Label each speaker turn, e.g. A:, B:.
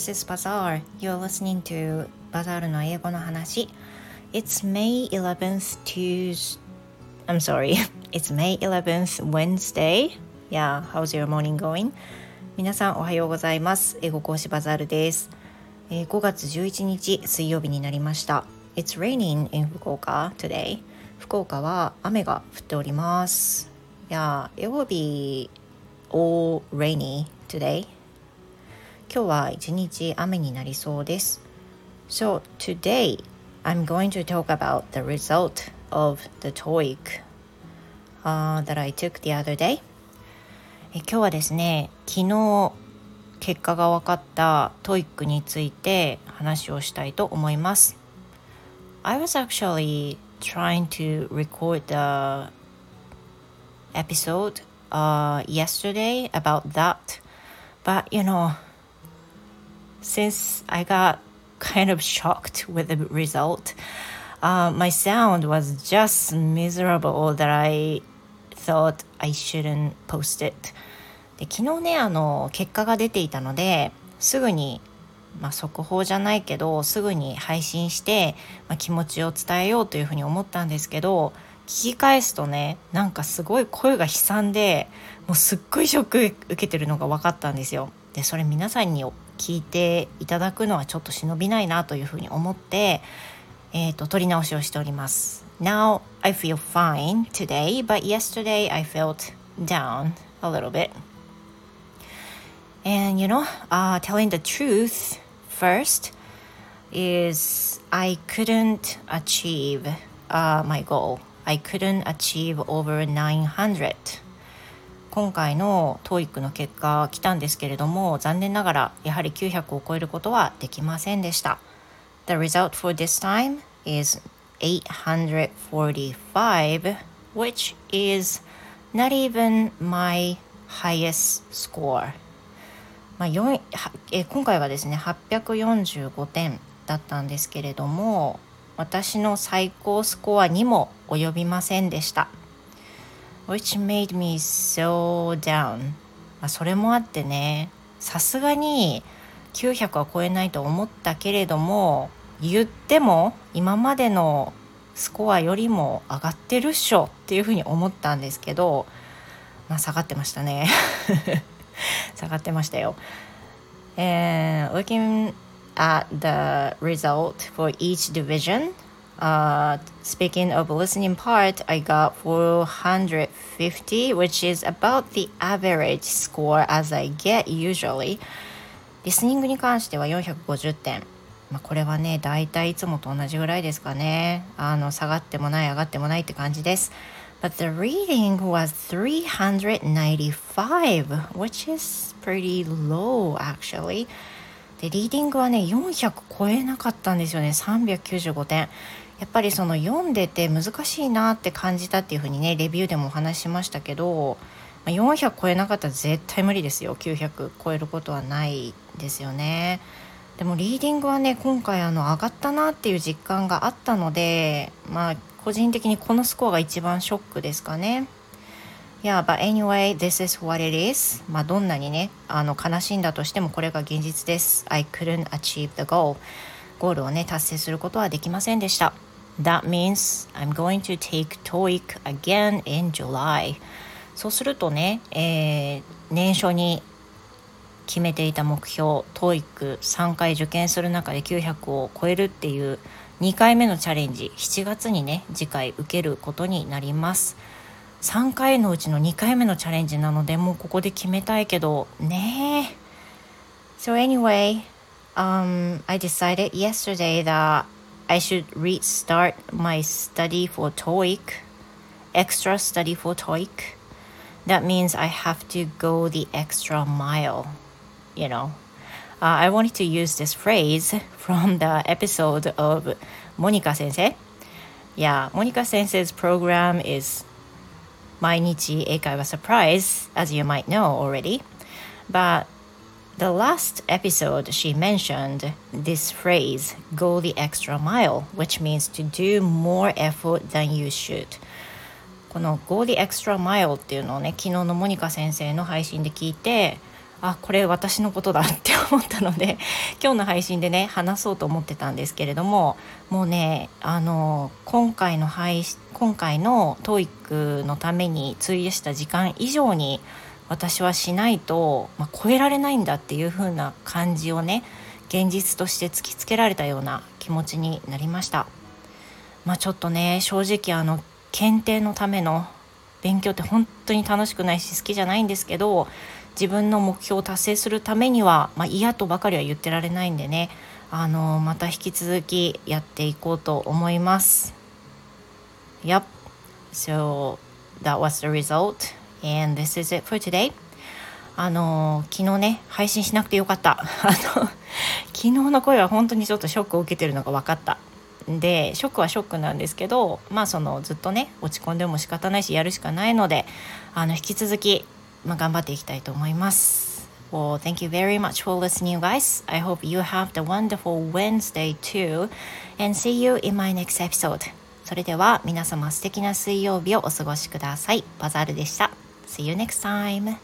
A: this is Bazaar. You're listening to Bazaar の英語の話。It's May 11th, Tuesday. I'm sorry. It's May 11th, Wednesday. Yeah, how's your morning going? 皆さんおはようございます。英語講師バザールです。えー、5月11日水曜日になりました。It's raining in 福岡 today. 福岡は雨が降っております。Yeah, it will be all rainy today. 今日は一日雨になりそうです。So today I'm going to talk about the result of the TOEIC、uh, that I took the other day. え今日はですね、昨日結果が分かった TOEIC について話をしたいと思います。I was actually trying to record the episode uh, yesterday about that, but you know, since I got kind of shocked with the result, uh, my sound was just miserable that I thought I shouldn't post it. で昨日ね、あの、結果が出ていたので、すぐに、まあ、速報じゃないけど、すぐに配信して、まあ、気持ちを伝えようというふうに思ったんですけど、聞き返すとね、なんかすごい声が悲惨で、もうすっごいショック受けてるのが分かったんですよ。で、それ皆さんに聞いていただくのはちょっと忍びないなというふうに思って、えっ、ー、と、取り直しをしております。Now I feel fine today, but yesterday I felt down a little bit. And you know, uh, telling the truth first is I couldn't achieve uh, my goal. I couldn't achieve over 900. 今回の TOEIC の結果来たんですけれども残念ながらやはり900を超えることはできませんでした。The result for this time is 845 which is not even my highest score. まあ、え今回はですね845点だったんですけれども私の最高スコアにも及びませんでした。Which made me so down、まあ、それもあってねさすがに900は超えないと思ったけれども言っても今までのスコアよりも上がってるっしょっていうふうに思ったんですけど、まあ、下がってましたね 下がってましたよ。And looking at the result for each division Uh, speaking of listening part, I got 450, which is about the average score as I get usually. リスニングに関しては450点。まあ、これはね、大体いつもと同じぐらいですかね。あの、下がってもない、上がってもないって感じです。But the reading was 395, which is pretty low actually. で、リーディングはね、400超えなかったんですよね。395点。やっぱりその読んでて難しいなって感じたっていうふうにねレビューでもお話ししましたけど400超えなかったら絶対無理ですよ900超えることはないですよねでもリーディングはね今回あの上がったなっていう実感があったのでまあ個人的にこのスコアが一番ショックですかね Yeah, but anyway, this is what it is. まあどんなにね、あの悲しんだとしてもこれが現実です。I couldn't achieve the goal. ゴールをね、達成することはできませんでした。That means I'm going to take TOEIC again in July. そうするとね、えー、年初に決めていた目標 TOEIC3 回受験する中で900を超えるっていう2回目のチャレンジ7月にね次回受けることになります3回のうちの2回目のチャレンジなのでもうここで決めたいけどね So anyway um, I decided yesterday that I should restart my study for TOEIC, extra study for TOEIC. That means I have to go the extra mile, you know. Uh, I wanted to use this phrase from the episode of Monica Sensei. Yeah, Monica Sensei's program is Mainichi Eikaiwa Surprise, as you might know already. But the last episode, she mentioned this phrase, go the extra mile, which means to do more effort than you should. この Go the extra mile っていうのをね、昨日のモニカ先生の配信で聞いて、あこれ私のことだって思ったので今日の配信でね話そうと思ってたんですけれどももうねあの今回の配今回の TOEIC のために費やした時間以上に私はしないと、まあ、超えられないんだっていう風な感じをね現実として突きつけられたような気持ちになりました。まあ、ちょっとね正直あの検定のための勉強って本当に楽しくないし好きじゃないんですけど自分の目標を達成するためには、まあ、嫌とばかりは言ってられないんでねあのまた引き続きやっていこうと思います。Yep. So that was the result and this is it for today. あの昨日ね配信しなくてよかった あの昨日の声は本当にちょっとショックを受けてるのが分かったでショックはショックなんですけどまあそのずっとね落ち込んでも仕方ないしやるしかないのであの引き続きまあ、頑張っていきたいと思います。Well, thank you very much for listening, guys. I hope you have the wonderful Wednesday too. And see you in my next episode. それでは皆様素敵な水曜日をお過ごしください。バザールでした。See you next time.